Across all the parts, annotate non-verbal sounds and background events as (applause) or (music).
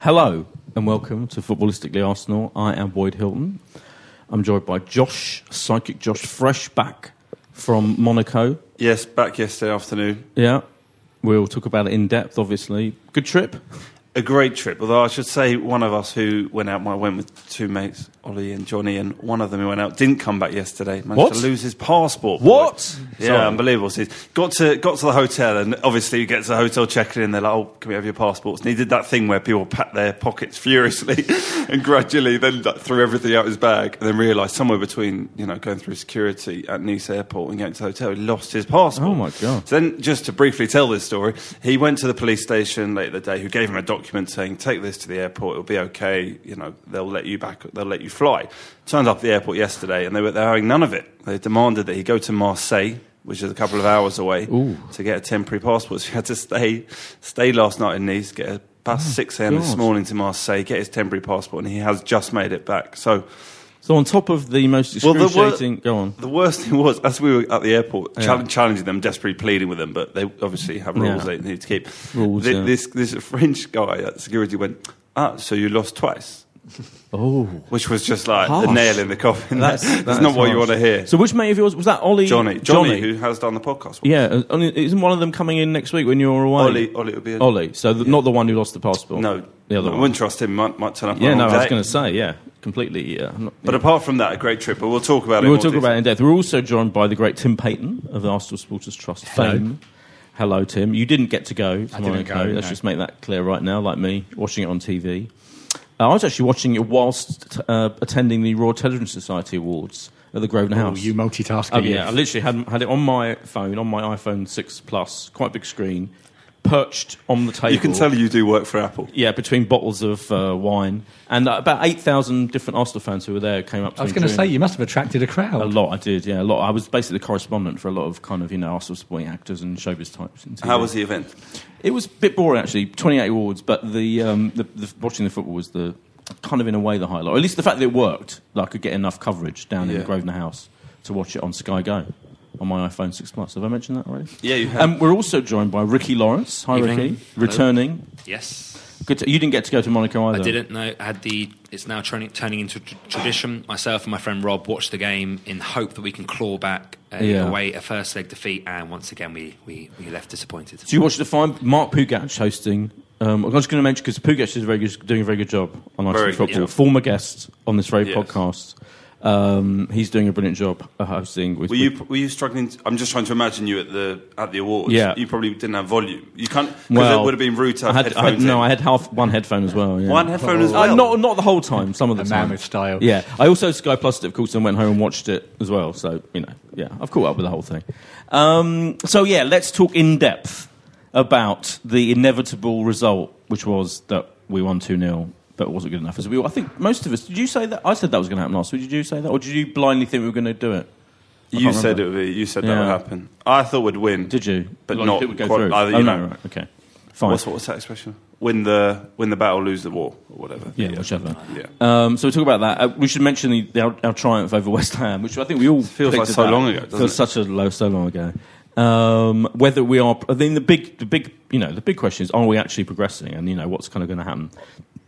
Hello and welcome to Footballistically Arsenal. I am Boyd Hilton. I'm joined by Josh, psychic Josh, fresh back from Monaco. Yes, back yesterday afternoon. Yeah, we'll talk about it in depth. Obviously, good trip. A great trip. Although I should say, one of us who went out, I went with two mates, Ollie and Johnny, and one of them who went out didn't come back yesterday. Managed What? to lose his passport. What? Yeah, Sorry. unbelievable. So he got to got to the hotel, and obviously you get to the hotel, checking in. They're like, "Oh, can we have your passports?" And he did that thing where people pat their pockets furiously, (laughs) and gradually then like, threw everything out his bag, and then realised somewhere between you know going through security at Nice airport and getting to the hotel, he lost his passport. Oh, my God. So then, just to briefly tell this story, he went to the police station late in the day, who gave him a document saying, "Take this to the airport; it'll be okay. You know, they'll let you back. They'll let you fly." Turned up at the airport yesterday, and they were they're having none of it. They demanded that he go to Marseille, which is a couple of hours away, to get a temporary passport. (laughs) So he had to stay stay last night in Nice, get a past six a.m. this morning to Marseille, get his temporary passport, and he has just made it back. So. So on top of the most Well, the wor- go on. The worst thing was, as we were at the airport, Yeah. challenge, challenging them, desperately pleading with them, but they obviously have rules Yeah. they need to keep. Rules, Thi- yeah. This this French guy at security went, ah, so you lost twice, (laughs) Oh, which was just like Harsh. the nail in the coffin. that's, That's, that's not what you want to hear. So which mate of yours was that? Ollie, Johnny, Johnny, who has done the podcast. yeah, uh, only- isn't one of them coming in next week when you're away? Ollie, Ollie would be. A, Ollie. So the, not the one who lost the passport. No, the other I one. wouldn't trust him. Might, might turn up. Yeah, no, the I was going to say, yeah, completely. Yeah, I'm not- But apart from that, a great trip. But we'll talk about it. We'll talk about it in depth. We're also joined by the great Tim Payton of the Arsenal Supporters Trust Hello. fame. Hello, Tim. You didn't get to go I didn't Monaco. go, Let's no. just make that clear right now, like me, watching it on TV. Uh, I was actually watching it whilst uh, attending the Royal Television Society Awards at the Grosvenor House. Oh, you multitasking. Oh yeah, I literally had had it on my phone, on my iPhone six plus, quite big screen, perched on the table. You can tell you do work for Apple. Yeah, between bottles of uh, wine, and uh, about eight thousand different Arsenal fans who were there came up. to I was going to say you must have attracted a crowd. a lot. I did, yeah, a lot. I was basically the correspondent for a lot of kind of you know Arsenal supporting actors and showbiz types. in How was the event? It was a bit boring actually. Twenty eight awards, but the, um, the, the watching the football was the kind of in a way the highlight. Or at least the fact that it worked. That I could get enough coverage down in the Grosvenor House to watch it on Sky Go on my iPhone six plus. Have I mentioned that already? Yeah, you have. Um, we're also joined by Ricky Lawrence. Hi, Evening. Ricky. Hello. Returning. Yes. Good. To, you didn't get to go to Monaco either. I didn't know. I had the. It's now turning, turning into tr- tradition. Myself and my friend Rob watched the game in hope that we can claw back a, Yeah. away a first leg defeat, and once again we, we, we left disappointed. So you watched the fine Mark Pougatch hosting. Um, I'm just going to mention because Pugac is very good, doing a very good job on Very Arsenal good football. Former guest on this very Yes. podcast. Um, he's doing a brilliant job uh, hosting. With, Were you were you struggling? To, I'm just trying to imagine you at the at the awards. Yeah. you probably didn't have volume. You can't. Because well, it would have been rude to I had, I had, no. I had half one headphone as well. Yeah. one headphone as Uh, well. not not the whole time. Some of the A time. man with style. Yeah, I also Sky Plus it, of course, and went home and watched it as well. So you know, yeah, I've caught up with the whole thing. Um, so yeah, let's talk in depth about the inevitable result, which was that we won two 0 but it wasn't good enough. As we, I think most of us. Did you say that? I said that was going to happen last week. Did you say that, or did you blindly think we were going to do it? I You said remember. it would be. You said that Yeah. would happen. I thought we'd win. Did you? But Like, not it would go quite- through. either, oh you no, know. right, okay, fine. What's, what's that expression? Win the win the battle, lose the war, or whatever. Yeah, whichever. Yeah. Um, so we talk about that. Uh, we should mention the, the, our, our triumph over West Ham, which I think we all Feels like so long ago, doesn't Feels it? such a low, so long ago. Um, whether we are, I think the big, the big, you know, the big question is: Are we actually progressing? And you know, what's kind of going to happen?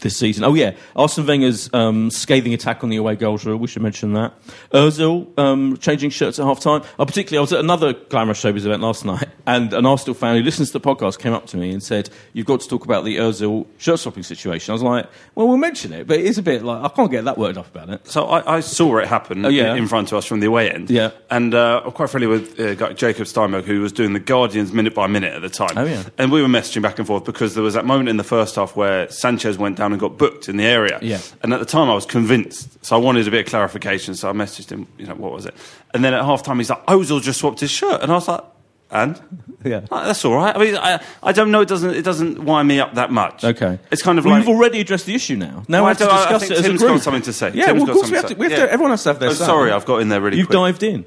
This season. Oh yeah, Arsene Wenger's um, scathing attack on the away goals rule. We should mention that. Özil um, changing shirts at half time. Oh, particularly, I was at another glamorous showbiz event last (laughs) night, and an Arsenal fan who listens to the podcast came up to me and said, "You've got to talk about the Özil shirt swapping situation." I was like, "Well, we'll mention it, but it's a bit like I can't get that worked up about it." So I, I saw it happen Oh, yeah. in front of us from the away end. Yeah. And uh, I'm quite friendly with uh, guy Jacob Steinberg, who was doing the Guardians minute by minute at the time. Oh, yeah. And we were messaging back and forth because there was that moment in the first half where Sanchez went down and got booked in the area. Yeah. And at the time I was convinced. So I wanted a bit of clarification. So I messaged him, you know, what was it? And then at half time he's like, Ozil just swapped his shirt. And I was like, and? (laughs) Yeah. That's all right. I mean, I, I don't know. It doesn't. It doesn't wind me up that much. Okay, It's kind of well, like We've already addressed the issue now. Now Well, we I have to don't- I discuss think it as Tim's a group. got something to say. Yeah, Tim's well, of course we have something to. We have say. to everyone has to have their Oh, sorry, I've got in there really You've quick. dived in.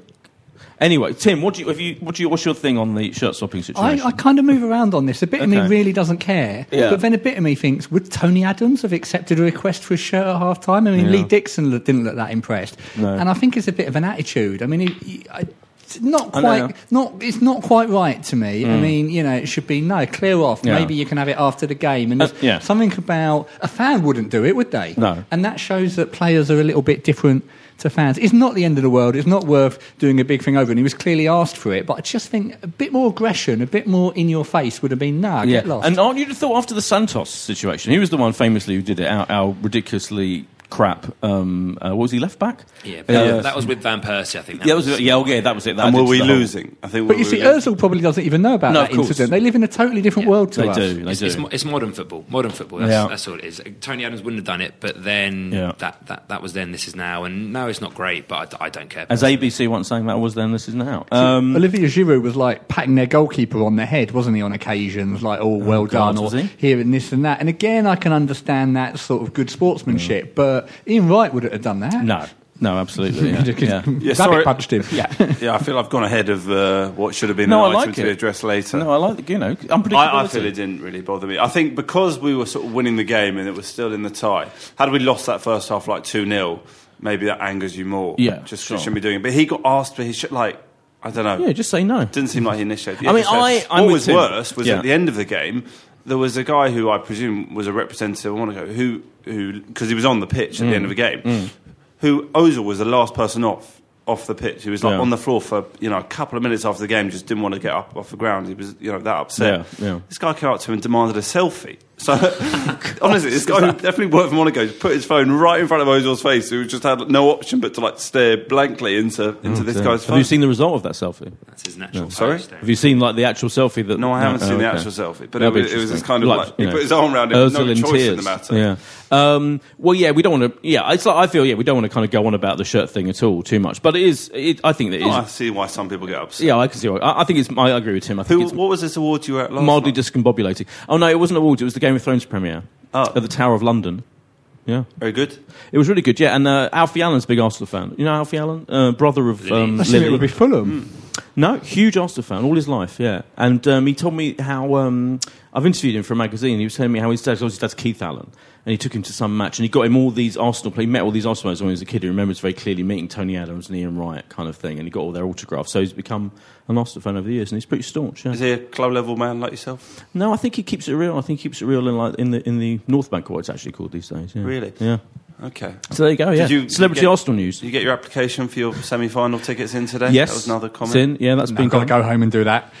Anyway, Tim, what do you, have you, what do you, what's your thing on the shirt swapping situation? I kind of move around on this. A bit of Okay. me really doesn't care, Yeah. but then a bit of me thinks, would Tony Adams have accepted a request for a shirt at half time? I mean, Yeah. Lee Dixon didn't look that impressed, No. and I think it's a bit of an attitude. I mean, he, he, I, it's not quite, not it's not quite right to me. I mean, you know, it should be no clear off. Mm. Yeah. Maybe you can have it after the game, and Uh, yeah. something about a fan wouldn't do it, would they? No. and that shows that players are a little bit different to fans. It's not the end of the world. It's not worth doing a big thing over. And he was clearly asked for it. But I just think a bit more aggression, a bit more in your face would have been nah. yeah, Get lost. and aren't you the thought after the Santos situation? He was the one famously who did it. Our, our ridiculously crap. Um, uh, what was he left back? Yeah, but Uh, that was with Van Persie, I think. That Yeah, that was, yeah, oh, yeah, that was it. That And were we the whole- losing? I think. but you see, were Ozil probably doesn't even know about No, that incident. They live in a totally different world to They us. do. They It's, do. it's, it's modern football. Modern football. That's, Yeah. that's all it is. Tony Adams wouldn't have done it, but then Yeah. that, that, that was then. This is now, and no, it's not great, but I, I don't care. As ABC once saying that was then, this is now. Um, Olivier Giroud was like patting their goalkeeper on the head, wasn't he? On occasions, like, "Oh, well God, done," was or he? here and this and that. And again, I can understand that sort of good sportsmanship, but Ian Wright wouldn't have done that. no, no, absolutely. Yeah, (laughs) Just- yeah. (laughs) Yeah, sorry. punched him. Yeah. (laughs) Yeah, I feel I've gone ahead of uh, what should have been No, an I item like to be it. addressed later. No, I like the, you know, unpredictability. I, I feel it didn't really bother me. I think because we were sort of winning the game and it was still in the tie, had we lost that first half like 2 0, maybe that angers you more. Yeah, Just sure. shouldn't be doing it. But he got asked for his shit, like, I don't know. Yeah, just say no. Didn't seem like he initiated. I mean, I- said- I'm what with was Tim. worse was Yeah. at the end of the game, there was a guy who I presume was a representative a while ago who, who because he was on the pitch at Mm. the end of the game, who Ozil was the last person off off the pitch. He was like Yeah. on the floor for you know a couple of minutes after the game, just didn't want to get up off the ground. He was you know that upset. Yeah, yeah. This guy came up to him and demanded a selfie. So (laughs) honestly, this guy who definitely worked for Monaco just put his phone right in front of Ozil's face, who just had no option but to like stare blankly into into this Yeah. guy's Have you seen the result of that selfie? That's his natural. Sorry? pose. Have you seen like the actual selfie that? No, I haven't Oh, seen the okay. actual selfie, but it That'd be was, it was this kind of like, he you know, put his arm around it, no Ozil in choice in tears. the matter. Yeah. Um, well, yeah, we don't want to. Yeah, it's like I feel. Yeah, we don't want to kind of go on about the shirt thing at all too much. But it is. It, I think that Oh, is. I see why some people get upset. yeah, I can see. Why. I, I think it's. I agree with Tim. I think Who, it's what was this award you were at last mildly night? discombobulating. Oh no, it wasn't awards. It was the Game of Thrones premiere Oh. at the Tower of London. Yeah. Very good. It was really good, yeah. And uh, Alfie Allen's a big Arsenal fan. You know Alfie Allen, uh, brother of um, I assume it would be Fulham. No, huge Arsenal fan all his life, yeah. And um, he told me how um, I've interviewed him for a magazine. He was telling me how his dad, obviously his dad's Keith Allen, and he took him to some match and he got him all these Arsenal players. He met all these Arsenal players when he was a kid. He remembers very clearly meeting Tony Adams and Ian Wright, kind of thing, and he got all their autographs. So he's become an Arsenal fan over the years, and he's pretty staunch. Yeah. Is he a club level man like yourself? No, I think he keeps it real. I think he keeps it real in like in the in the North Bank, or what it's actually called these days. Yeah. Really? Yeah. Okay. So there you go. Yeah. You- Celebrity get- Arsenal news. Did you get your application for your semi final tickets in today? yes. That was another comment. It's in. Yeah, that's No, been I've got to go home and do that.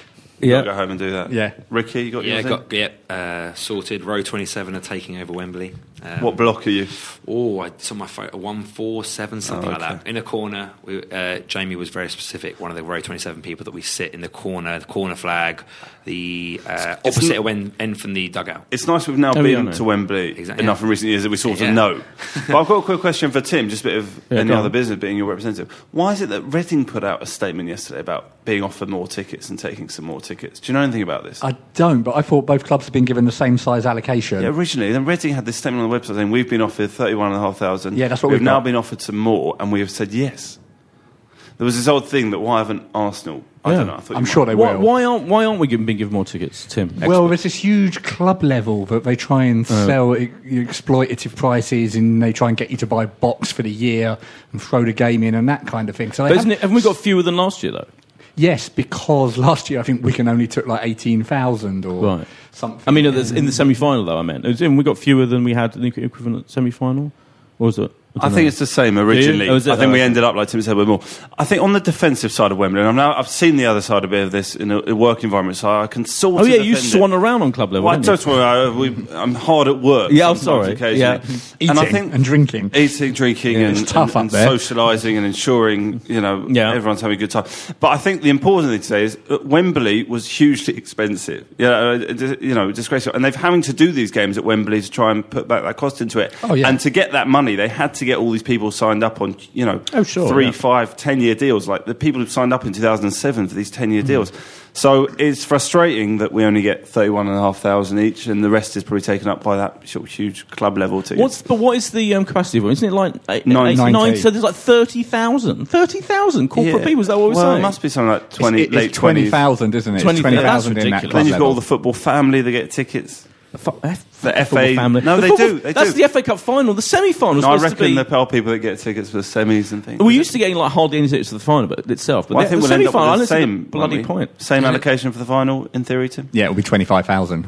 Yeah. Go home and do that. Yeah. Ricky, you got Yeah, yours in? got yeah, uh, sorted. Row 27 are taking over Wembley. Um, What block are you? Oh, I saw my photo. One four seven, something Oh, like that. In a corner. We, uh, Jamie was very specific. One of the row twenty seven people that we sit in the corner, the corner flag, the uh, It's opposite n- end, end from the dugout. It's nice we've now Oh, been know. to Wembley Exactly, enough yeah. in recent years that we sort Yeah. of know. (laughs) but I've got a quick question for Tim, just a bit of Yeah, any go other on. business being your representative. Why is it that Reading put out a statement yesterday about being offered more tickets and taking some more tickets? Do you know anything about this? I don't, but I thought both clubs had been given the same size allocation. Yeah, originally, then Reading had this statement on the website saying we've been offered thirty-one and a half thousand. Yeah, that's what we've we've now got. been offered some more, and we have said yes. There was this old thing that why haven't Arsenal? I Yeah. don't know. I thought I'm you sure might- they Why, will. why aren't why aren't we giving, being given more tickets, Tim? Well, there's this huge club level that they try and Uh. sell e- exploitative prices, and they try and get you to buy a box for the year and throw the game in and that kind of thing. So they But isn't it, haven't we got fewer than last year though? Yes, because last year I think Wigan only took like 18,000 or Right. something. I mean, in the, semi-final, though, I meant. We got fewer than we had in the equivalent semi-final? Or was it? I don't think it's the same originally. Oh, it? I think Oh, we ended up like Tim said with more. I think on the defensive side of Wembley, and I'm now I've seen the other side a bit of this in a, a work environment, so I can sort of Oh yeah, you defend it. swan around on club level. Well, don't worry, I, we, I'm hard at work. Yeah, I'm sorry. occasionally. Yeah. Eating and I think and drinking. eating, drinking, Yeah, and, tough and, up there. socialising and ensuring you know Yeah. everyone's having a good time. But I think the important thing to say is Wembley was hugely expensive. Yeah, uh, you know, disgraceful, and they're having to do these games at Wembley to try and put back that cost into it. Oh, yeah. And to get that money, they had to get all these people signed up on you know Oh, sure, three, yeah. five, ten year deals. Like the people who signed up in 2007 for these ten Hmm. year deals. So it's frustrating that we only get thirty-one and a half thousand each, and the rest is probably taken up by that sort of huge club level ticket. What's but what is the um, capacity of it? Isn't it like eight, Nine- eight- Ninety. nine- So there's like thirty thousand. Thirty thousand corporate Yeah. people. Is that what we're well, saying? it must be something like It's- 20, it's, late 20,000, 20,000. isn't it? 20,000. 20,000 That's in that ridiculous. club Then you've got all the football family that get tickets. Fu- eh, F- The FA family. no, The they football- do, they that's do. the FA Cup final. The semi-final. No, I reckon be, there are people that get tickets for the semis and things. We're used to getting like hardly any tickets to the final, but itself. But Well, I the, think the we'll semi-final, with the I don't see same bloody point. Same allocation for the final, in theory, Tim. Yeah, it'll be 25,000.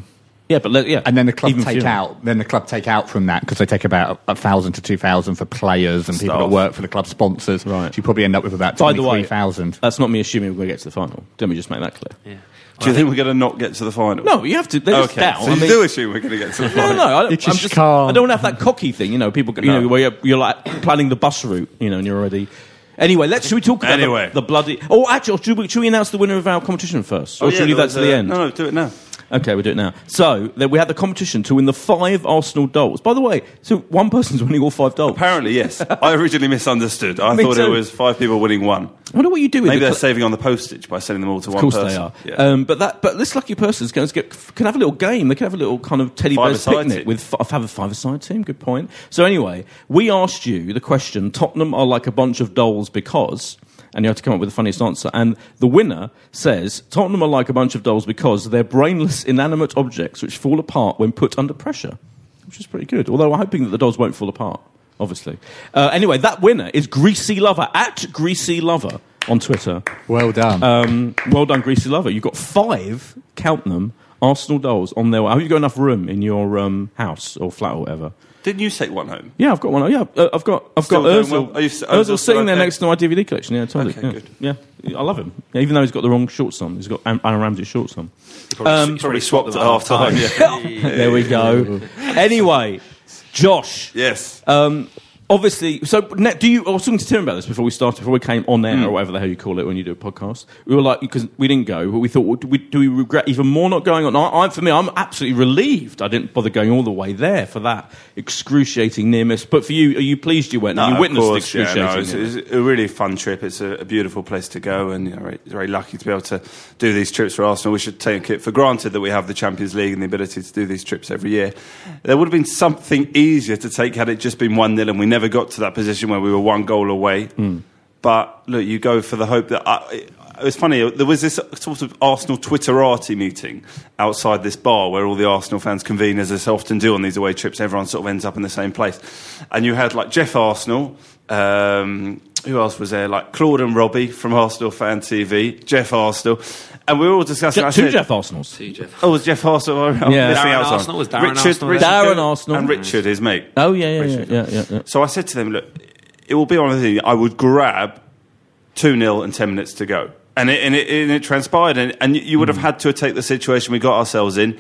Yeah, but let- yeah, And then the club even take fewer. out. Then the club take out from that because they take about a thousand to two thousand for players and people that work for the club sponsors. Right. So you probably end up with about By twenty-three thousand. That's not me assuming we're going to get to the final. Let me just make that clear. Do you think we're going to not get to the final? No, you have to. There's Okay, doubt. so I you mean- do assume we're going to get to the final? no, I, don't- You I'm just just, can't. I don't have that cocky thing, you know. People, you know, where you're, you're like planning the bus route, you know, and you're already. Anyway, let's. Should we talk about Anyway. the, the bloody? Oh, actually, should we, should we announce the winner of our competition first, oh, or Oh, should yeah, we leave that to was the end? No, no, do it now. Okay, we'll do it now. So then we had the competition to win the five Arsenal dolls. By the way, so one person's (laughs) winning all five dolls. Apparently, yes. (laughs) I originally misunderstood. I Me thought it was five people winning one. I wonder what you do with Maybe they're saving on the postage by sending them all to one. Of one course they are. Yeah. Um, but that, but this lucky person is going to get can have a little game. They can have a little kind of teddy bears picnic team. with f- have a five-a-side team. Good point. So anyway, we asked you the question: Tottenham are like a bunch of dolls because. And you have to come up with the funniest answer. And the winner says Tottenham are like a bunch of dolls because they're brainless, inanimate objects which fall apart when put under pressure, which is pretty good. Although I'm hoping that the dolls won't fall apart, obviously. Uh, anyway, that winner is Greasy Lover at Greasy Lover on Twitter. Well done. Um, well done, Greasy Lover. You've got five, count them, Arsenal dolls on their way. Have you got enough room in your um, house or flat or whatever? Didn't you take one home? Yeah, I've got one. Yeah, uh, I've got. I've Still got doing Ozil. well? Are you s- Ozil's Ozil's sitting there okay? next to my DVD collection. Yeah, I told Okay, you. Yeah. yeah, I love him. Yeah, even though he's got the wrong shorts on. He's got Aaron Ramsey shorts on. Um, probably swapped at half time. Yeah. (laughs) there we go. (laughs) anyway, Josh. yes. Um, obviously, so do you? I was talking to Tim about this before we started, before we came on air mm. or whatever the hell you call it when you do a podcast. We were like, because we didn't go, but we thought, well, do, we, do we regret even more not going on? I, I, for me, I'm absolutely relieved I didn't bother going all the way there for that excruciating near miss. But for you, are you pleased you went? No, you of witnessed the course, yeah, no, it's, it's a really fun trip. It's a, a beautiful place to go, and you know, very, very lucky to be able to do these trips for Arsenal. We should take it for granted that we have the Champions League and the ability to do these trips every year. There would have been something easier to take had it just been one 0 and we never got to that position where we were one goal away. Hmm. But look, you go for the hope that. I, it, was funny. There was this sort of Arsenal Twitterati meeting outside this bar where all the Arsenal fans convene, as they often do on these away trips. Everyone sort of ends up in the same place, and you had like Jeff Arsenal. Um, who else was there? Like Claude and Robbie from Arsenal Fan TV, Jeff Arsenal, and we were all discussing. Je- two said- Jeff Arsenals. See, Jeff. Oh, was Jeff Arsenal? I'm (laughs) Yeah. Darren out Arsenal, was Darren Richard, Arsenal Richard? Darren Goode Arsenal. and Richard, his mate. Oh yeah, yeah, yeah, Richard. yeah, yeah, yeah. So I said to them, look, it will be one of the things I would grab 2 0 and 10 minutes to go. And it, and it, and it transpired, and, and you would have had to take the situation we got ourselves in.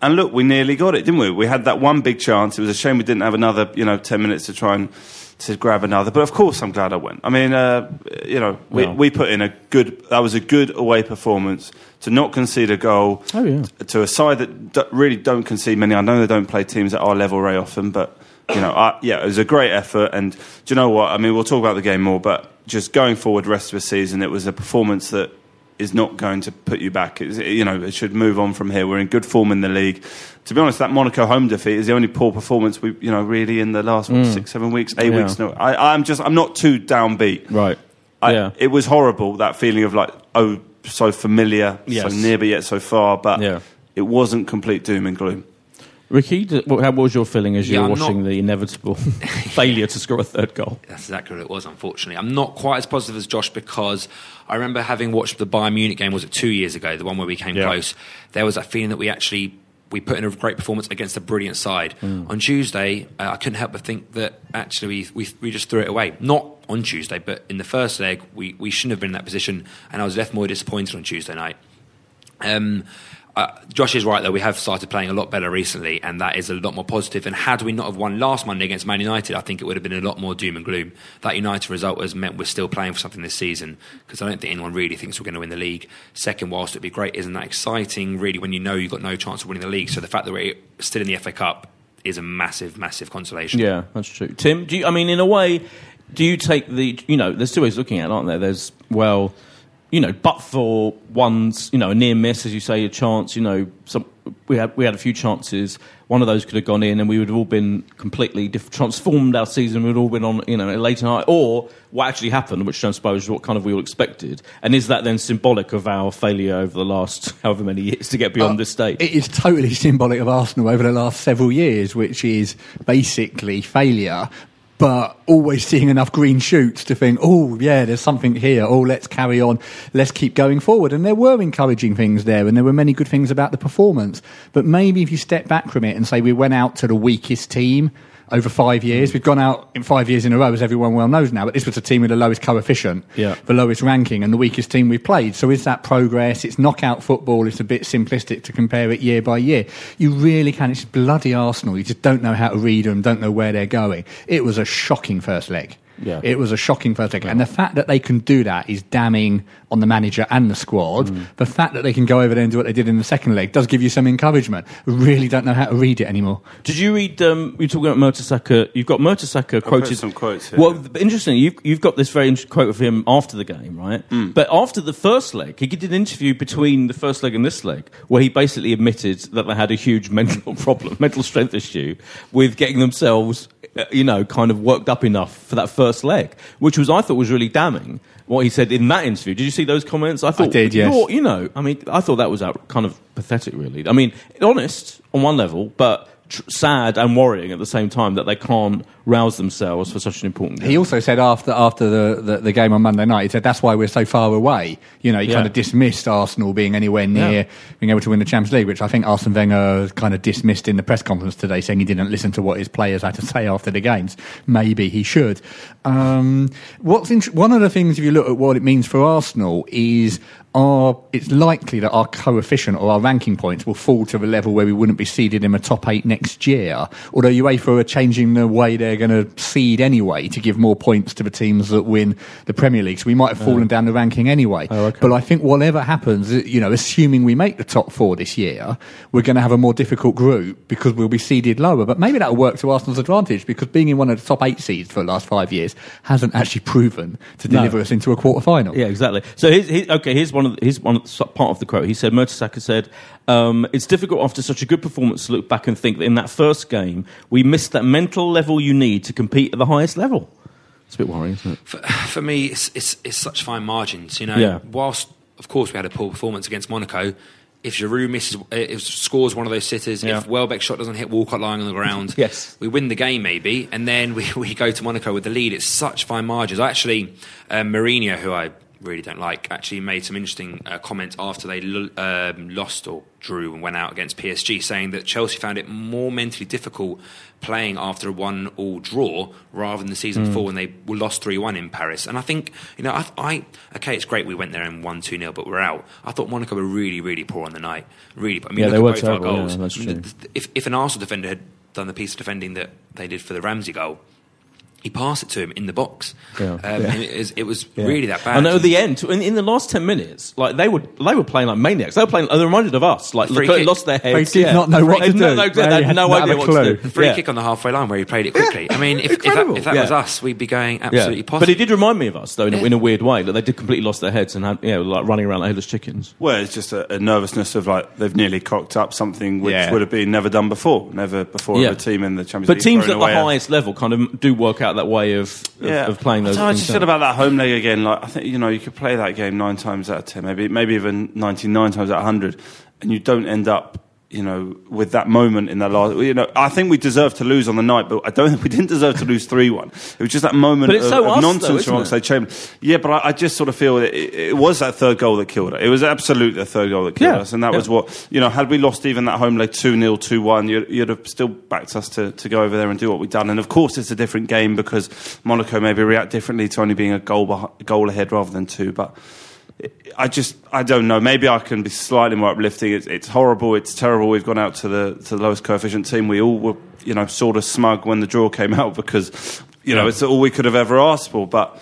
And look, we nearly got it, didn't we? We had that one big chance. It was a shame we didn't have another, you know, 10 minutes to try and to grab another. But of course, I'm glad I went. I mean, uh, you know, we, Well. we put in a good, that was a good away performance to not concede a goal Oh, yeah. to a side that d- really don't concede many. I know they don't play teams at our level very often, but you know, I, yeah, it was a great effort. And do you know what? I mean, we'll talk about the game more, but just going forward, the rest of the season, it was a performance that is not going to put you back. It's, you know, it should move on from here. We're in good form in the league. To be honest, that Monaco home defeat is the only poor performance we, you know, really in the last what, mm. six, seven weeks, eight Yeah. weeks. No, I, I'm just, I'm not too downbeat. Right. I, yeah. It was horrible, that feeling of like, oh, so familiar, Yes. so near but yet so far. But Yeah. it wasn't complete doom and gloom. Ricky, what, how, was your feeling as you Yeah, were I'm watching not- the inevitable (laughs) (laughs) failure to score a third goal? That's exactly what it was, unfortunately. I'm not quite as positive as Josh because I remember having watched the Bayern Munich game, was it two years ago, the one where we came Yeah. close. There was that feeling that we actually we put in a great performance against a brilliant side. On Tuesday, uh, I couldn't help but think that actually we, we, we just threw it away. Not on Tuesday, but in the first leg, we, we shouldn't have been in that position, and I was left more disappointed on Tuesday night. Um, uh, Josh is right, though. We have started playing a lot better recently, and that is a lot more positive. And had we not have won last Monday against Man United, I think it would have been a lot more doom and gloom. That United result has meant we're still playing for something this season because I don't think anyone really thinks we're going to win the league. Second, whilst it'd be great, isn't that exciting, really, when you know you've got no chance of winning the league? So the fact that we're still in the FA Cup is a massive, massive consolation. Yeah, that's true. Tim, do you, I mean, in a way, do you take the, you know, there's two ways looking at it, aren't there? There's, well, you know, but for one's, you know, a near miss, as you say, a chance, you know, some, we had we had a few chances. One of those could have gone in, and we would have all been completely diff- transformed our season. We'd all been on, you know, a late night, or what actually happened, which transposes what kind of we all expected. And is that then symbolic of our failure over the last (laughs) however many years to get beyond Uh, this stage? It is totally symbolic of Arsenal over the last several years, which is basically failure, but always seeing enough green shoots to think, oh, yeah, there's something here. Oh, let's carry on. Let's keep going forward. And there were encouraging things there, and there were many good things about the performance. But maybe if you step back from it and say we went out to the weakest team, over five years. Mm. We've gone out in five years in a row, as everyone well knows now, but this was a team with the lowest coefficient, Yeah. the lowest ranking, and the weakest team we've played. So is that progress? It's knockout football. It's a bit simplistic to compare it year by year. You really can. It's bloody Arsenal. You just don't know how to read them, don't know where they're going. It was a shocking first leg. Yeah. It was a shocking first leg. And the fact that they can do that is damning on the manager and the squad. Mm. The fact that they can go over there and do what they did in the second leg does give you some encouragement. We really don't know how to read it anymore. Did you read? Um, you're talking about Mertesacker. You've got Mertesacker quoted some quotes here. Well, th- interesting. You've you've got this very interesting quote of him after the game, right? Mm. But after the first leg, he did an interview between the first leg and this leg, where he basically admitted that they had a huge (laughs) mental problem, mental strength issue, with getting themselves, uh, you know, kind of worked up enough for that first leg, which was I thought was really damning. What he said in that interview. Did you see those comments? I thought did, yes. you know, I mean, I thought that was out, kind of pathetic, really. I mean, honest on one level, but tr- sad and worrying at the same time that they can't rouse themselves for such an important game. He also said after after the, the, the game on Monday night, he said that's why we're so far away. You know, he Yeah. kind of dismissed Arsenal being anywhere near Yeah. being able to win the Champions League, which I think Arsene Wenger kind of dismissed in the press conference today, saying he didn't listen to what his players had to say after the games. Maybe he should. Um, what's one of the things, if you look at what it means for Arsenal, is our, it's likely that our coefficient or our ranking points will fall to the level where we wouldn't be seeded in a top eight next year. Although UEFA are changing the way they're going to seed anyway to give more points to the teams that win the Premier League. So we might have oh. fallen down the ranking anyway. Oh, okay. But I think whatever happens, you know, assuming we make the top four this year, we're going to have a more difficult group because we'll be seeded lower. But maybe that'll work to Arsenal's advantage because being in one of the top eight seeds for the last five years hasn't actually proven to No. deliver us into a quarter final. Yeah, exactly. So here's, here, okay, here's one of the, here's one of the, part of the quote. He said, Mertesacker said, um, "It's difficult after such a good performance to look back and think that in that first game we missed that mental level you need to compete at the highest level." It's a bit worrying, isn't it? For, for me, it's, it's, it's such fine margins. You know, Yeah. whilst of course we had a poor performance against Monaco. If Giroud misses, uh, if scores one of those sitters, Yeah. if Welbeck's shot doesn't hit Walcott lying on the ground, (laughs) Yes. we win the game maybe, and then we, (laughs) we go to Monaco with the lead. It's such fine margins. Actually, um, Mourinho, who I really don't like, actually made some interesting uh, comments after they l- um, lost or drew and went out against PSG, saying that Chelsea found it more mentally difficult playing after a one-all draw rather than the season before when they lost three-one in Paris. And I think you know, I, I okay, it's great we went there and won two 0 but we're out. I thought Monaco were really, really poor on the night. Really, I mean, Yeah, look they were terrible, yeah, if if an Arsenal defender had done the piece of defending that they did for the Ramsey goal. He passed it to him in the box. Yeah. Um, Yeah. and it, is, it was Yeah. really that bad. I know at the end, in, in the last ten minutes, like they were, they were playing like maniacs. They were playing. They reminded of us. Like Free they kick. lost their heads. They did yeah. not know what to do. No, They they had had no idea what to do. Free Yeah. kick on the halfway line where he played it quickly. I mean, if, if that, if that Yeah. was us, we'd be going Yeah. absolutely But positive. it did remind me of us, though, in, a, Yeah. in a weird way. That they did completely lost their heads and had, yeah, like running around like headless chickens. Well, it's just a, a nervousness of like they've nearly cocked up something which Yeah. would have been never done before, never before Yeah. of a team in the Champions But League. teams at the highest level kind of do work out that way of, of, of playing those. I, I just said about that home leg again. Like I think you know you could play that game nine times out of ten, maybe maybe even ninety nine times out of hundred, and you don't end up you know, with that moment in the last, you know, I think we deserved to lose on the night, but I don't think we didn't deserve to lose (laughs) three one. It was just that moment of, so of nonsense from? Oxlade-Chamberlain. Yeah, but I, I just sort of feel that it, it was that third goal that killed it. It was absolutely the third goal that killed Yeah, us, and that yeah. was what you know. Had we lost even that home leg two 0 two one, you'd, you'd have still backed us to, to go over there and do what we've done. And of course, it's a different game because Monaco maybe react differently to only being a goal goal ahead rather than two, but. I just I don't know. Maybe I can be slightly more uplifting. It's, it's horrible. It's terrible. We've gone out to the to the lowest coefficient team. We all were you know sort of smug when the draw came out because you know it's all we could have ever asked for. But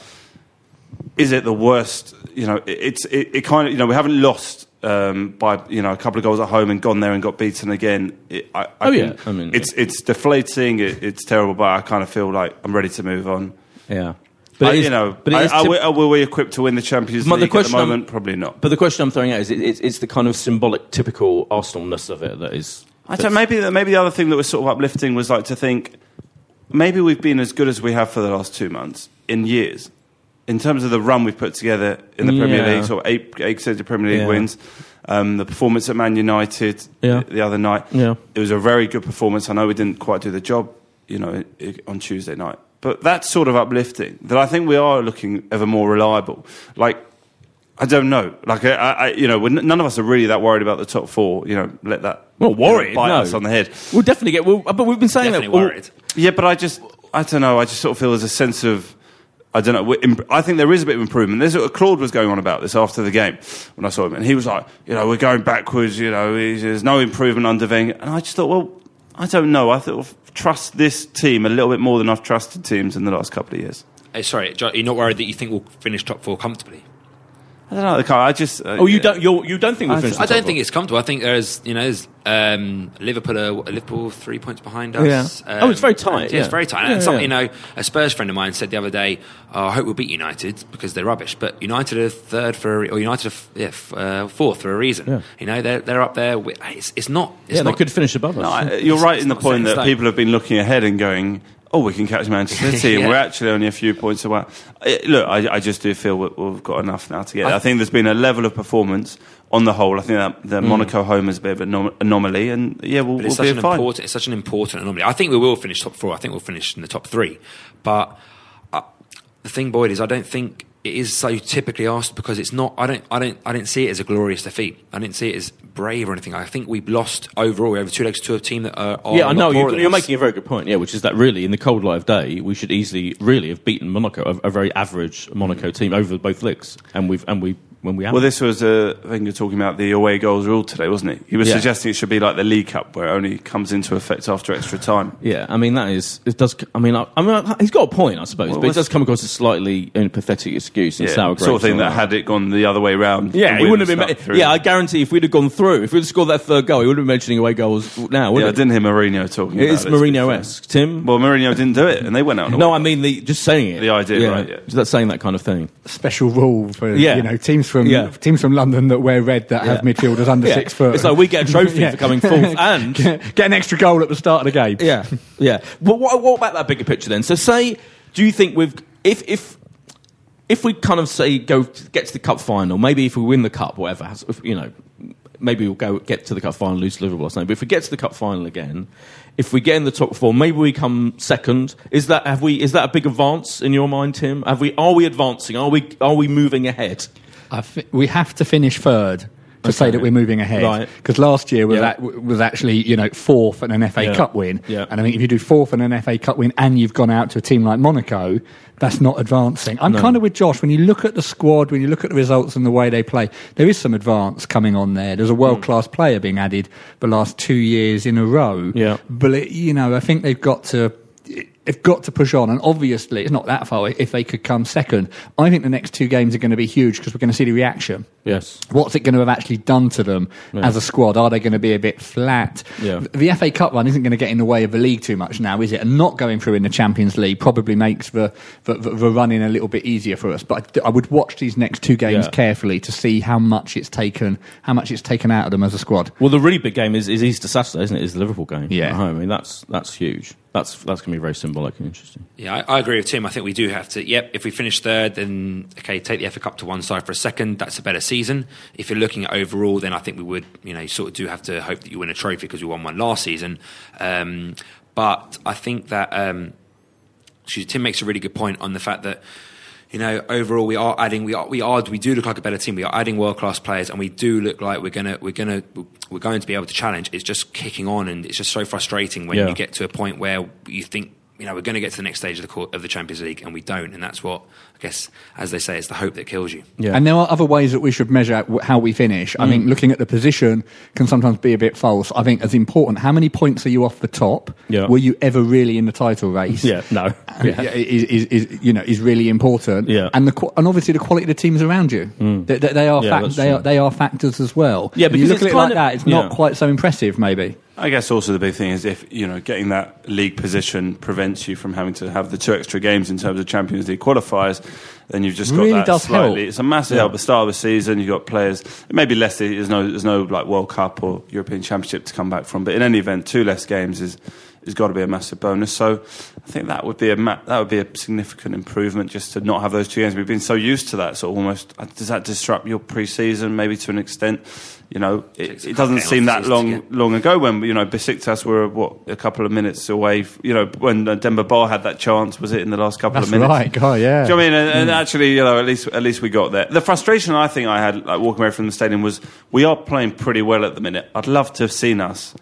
is it the worst? You know, it, it's it, it kind of you know we haven't lost. Um, by you know a couple of goals at home and gone there and got beaten again. It, I, I Oh, yeah. I mean, it's it's deflating. It, it's terrible, but I kind of feel like I'm ready to move on. Yeah. But it is- you know, but I, I, tip- will- are we equipped to win the Champions But the League at the question I'm- moment? Probably not. But the question I'm throwing out is it, it's, it's the kind of symbolic, typical Arsenalness of it that is. I don't, maybe maybe the other thing that was sort of uplifting was like to think maybe we've been as good as we have for the last two months in years in terms of the run we've put together in the Premier League, sort of eight eight consecutive Premier League Yeah. wins. Um, the performance at Man United Yeah. the, the other night, Yeah. it was a very good performance. I know we didn't quite do the job, you know, on Tuesday night, but that's sort of uplifting. That I think we are looking ever more reliable. Like I don't know. Like I, I you know, we're n- none of us are really that worried about the top four. You know, let that Well, you know, bite no. us on the head. We'll definitely get. We'll, but we've been saying Definitely that. all- worried. Yeah, but I just, I don't know. I just sort of feel there's a sense of, I don't know. imp- I think there is a bit of improvement. There's a, Claude was going on about this after the game when I saw him, and he was like, you know, we're going backwards. You know, there's no improvement under Wenger. And I just thought, well, I don't know. I thought trust this team a little bit more than I've trusted teams in the last couple of years. Hey, sorry, you're not worried that you think we'll finish top four comfortably? I don't know. I can't- I just. Uh, Oh, you don't. You're, you don't think we'll I- finish? I the don't top think four? it's comfortable. I think there's, you know, there's um, Liverpool, are, Liverpool three points behind us. Yeah. Oh, it's very tight, and- Yeah, it's very tight. Yeah, and something, yeah. you know, a Spurs friend of mine said the other day, oh, "I hope we'll beat United because they're rubbish." But United are third for, a re- or United are f- yeah, f- uh, fourth for a reason. Yeah. You know, they're they're up there. With, it's, it's not. It's Yeah, they not, could finish above us. No, I, you're right in the point that stone. people have been looking ahead and going, "Oh, we can catch Manchester (laughs) City," and Yeah. we're actually only a few points away. Uh, Look, I, I just do feel we- we've got enough now to get. there. I think there's been a level of performance on the whole. I think that the Monaco home is a bit of an anomaly, and yeah, we'll, But we'll it's such be an fine. important. It's such an important anomaly. I think we will finish top four. I think we'll finish in the top three. But uh, the thing, Boyd, is I don't think it is so typically asked because it's not. I don't. I don't. I didn't see it as a glorious defeat. I didn't see it as brave or anything. I think we've lost overall. We have two legs to a team that are. are Yeah, I know. You're, you're making a very good point. Yeah, which is that really, in the cold light of day, we should easily, really, have beaten Monaco, a, a very average Monaco team, over both legs, and we've and we when we have. Well, this was uh, Wenger talking about the away goals rule today, wasn't it? He was Yeah. suggesting it should be like the League Cup, where it only comes into effect after extra time. Yeah, I mean that is it does. I mean, I, I mean he's got a point, I suppose, Well, but it does come across as slightly uh, pathetic excuse and Yeah, sour sort of thing and that had it gone the other way round. Yeah, he wouldn't have been. Ma- through. yeah, I guarantee if we'd have gone through, if we'd have scored that third goal, he wouldn't have been mentioning away goals now. Yeah, I Would it? didn't hear Mourinho talking. It about is Mourinho esque, Tim. Well, Mourinho didn't do it, and they went out. on no. I mean the just saying it. The idea, right, yeah. That's saying that kind of thing. Special rule for Yeah. you know teams from Yeah. teams from London that wear red that have midfielders under six foot. It's like we get a trophy (laughs) for coming fourth, and (laughs) get an extra goal at the start of the game. Yeah, yeah. But what, what about that bigger picture then? So, say, do you think we've if if if we kind of say go get to the cup final, maybe if we win the cup, whatever, you know, maybe we'll go get to the cup final, lose to Liverpool or something. But if we get to the cup final again, if we get in the top four, maybe we come second. Is that have we? Is that a big advance in your mind, Tim? Have we? Are we advancing? Are we? Are we moving ahead? I we have to finish third to say that we're moving ahead. Right. Because last year was, Yeah. at, was actually you know fourth and an FA Yeah. Cup win. Yeah. And I think if you do fourth and an FA Cup win and you've gone out to a team like Monaco, that's not advancing. I'm kind of with Josh when you look at the squad, when you look at the results and the way they play. There is some advance coming on there. There's a hmm. world class player being added the last two years in a row. Yeah. But it, you know, I think they've got to. They've got to push on, and obviously it's not that far if they could come second. I think the next two games are going to be huge because we're going to see the reaction. Yes. What's it going to have actually done to them as a squad? Are they going to be a bit flat? Yeah. The FA Cup run isn't going to get in the way of the league too much now, is it? And not going through in the Champions League probably makes the, the, the, the running a little bit easier for us. But I, I would watch these next two games Yeah. carefully to see how much it's taken, how much it's taken out of them as a squad. Well, the really big game is, is Easter Saturday, isn't it? Is the Liverpool game Yeah. at home? I mean, that's that's huge. That's that's going to be very symbolic and interesting. Yeah, I, I agree with Tim. I think we do have to. Yep, if we finish third, then okay, take the FA Cup to one side for a second. That's a better season. If you're looking at overall, then I think we would, you know, sort of do have to hope that you win a trophy because we won one last season. Um, but I think that um, Tim makes a really good point on the fact that you know, overall we are adding, we are, we are, we do look like a better team. We are adding world class players, and we do look like we're gonna, we're gonna, we're going to be able to challenge. It's just kicking on, and it's just so frustrating when Yeah. you get to a point where you think, you know, we're going to get to the next stage of the court, of the Champions League, and we don't, and that's what I guess, as they say, it's the hope that kills you. Yeah. And there are other ways that we should measure how we finish. I Mm. think looking at the position can sometimes be a bit false. I think as important, how many points are you off the top? Yeah. Were you ever really in the title race? Yeah, no. (laughs) Yeah. Is, is, is, you know, is really important. Yeah. And the and obviously the quality of the teams around you. They, they, they are Yeah, fac- that's they are they are factors as well. Yeah, When you because look it's at it like of- that, it's yeah. not quite so impressive. Maybe. I guess also the big thing is if you know getting that league position prevents you from having to have the two extra games in terms of Champions League qualifiers, then you've just got Really that does slightly. help. It's a massive help at the start of the season. You've got players. It may be less. There's no there's no like World Cup or European Championship to come back from. But in any event, two less games is has got to be a massive bonus. So I think that would be a ma- that would be a significant improvement just to not have those two games. We've been so used to that. So almost uh, does that disrupt your pre-season maybe to an extent? You know, it, it doesn't seem that long long ago when you know Besiktas were what a couple of minutes away. You know, when uh, Demba Ba had that chance, was it in the last couple That's of minutes? right. God, yeah. Do you know what I mean? And, and Mm. actually, you know, at least at least we got there. The frustration I think I had like walking away from the stadium was we are playing pretty well at the minute. I'd love to have seen us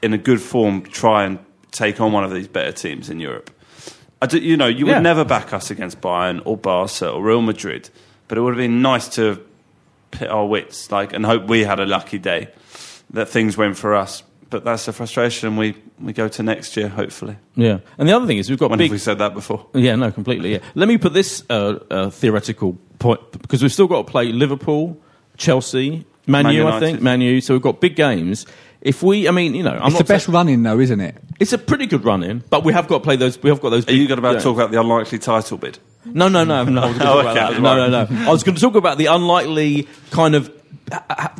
in a good form try and take on one of these better teams in Europe. I do, you know, you would Yeah. never back us against Bayern or Barca or Real Madrid, but it would have been nice to pit our wits like and hope we had a lucky day that things went for us. But that's the frustration we, we go to next year, hopefully. Yeah. And the other thing is we've got When big. have we said that before? Yeah, no, completely. Yeah. Let me put this uh, uh, theoretical point because we've still got to play Liverpool, Chelsea, Man, Man U, I think, Man U. So we've got big games. If we, I mean, you know, I'm it's not the best saying- running though, isn't it? It's a pretty good run in, but we have got to play those. We have got those. Are you going about to games. talk about the unlikely title bid? No, no, no, no. I was gonna (laughs) Oh, talk about okay, that. No, no, no. I was going to talk about the unlikely kind of.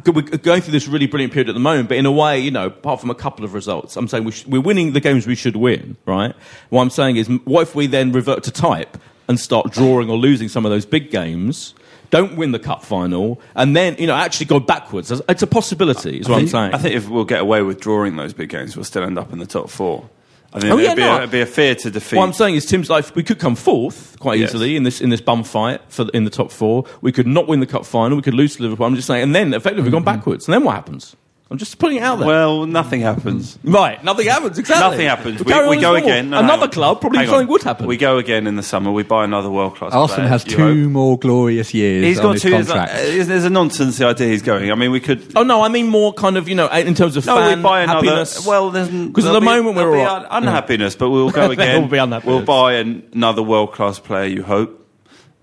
We're going through this really brilliant period at the moment, but in a way, you know, apart from a couple of results, I'm saying we sh- we're winning the games we should win, right? What I'm saying is, what if we then revert to type and start drawing or losing some of those big games? Don't win the cup final, and then you know actually go backwards. It's a possibility, is what I'm saying. I think if we'll get away with drawing those big games, we'll still end up in the top four. I think Oh, it'd, yeah, be no. a, it'd be a fear to defeat. What I'm saying is, Tim's life. We could come fourth quite Yes. easily in this in this bum fight for in the top four. We could not win the cup final. We could lose to Liverpool. I'm just saying, and then effectively we've gone mm-hmm. backwards. And then what happens? I'm just putting it out there. well, nothing happens. right, nothing happens. Exactly. Nothing happens. We, We, on we as go normal. again. No, no, Another club, probably Hang something on. would happen. We go again in the summer. We buy another world class. Player. Arsenal has two more glorious years He's on got his two. Years, contract. uh, there's a nonsense the idea he's going. I mean, we could. oh no, I mean more kind of you know in terms of No, fan we buy another. happiness. Well, there's because at the be- moment we're there'll all right. un- unhappiness, but we'll go (laughs) There again. will be unhappiness. We'll buy an, another world class player. You hope.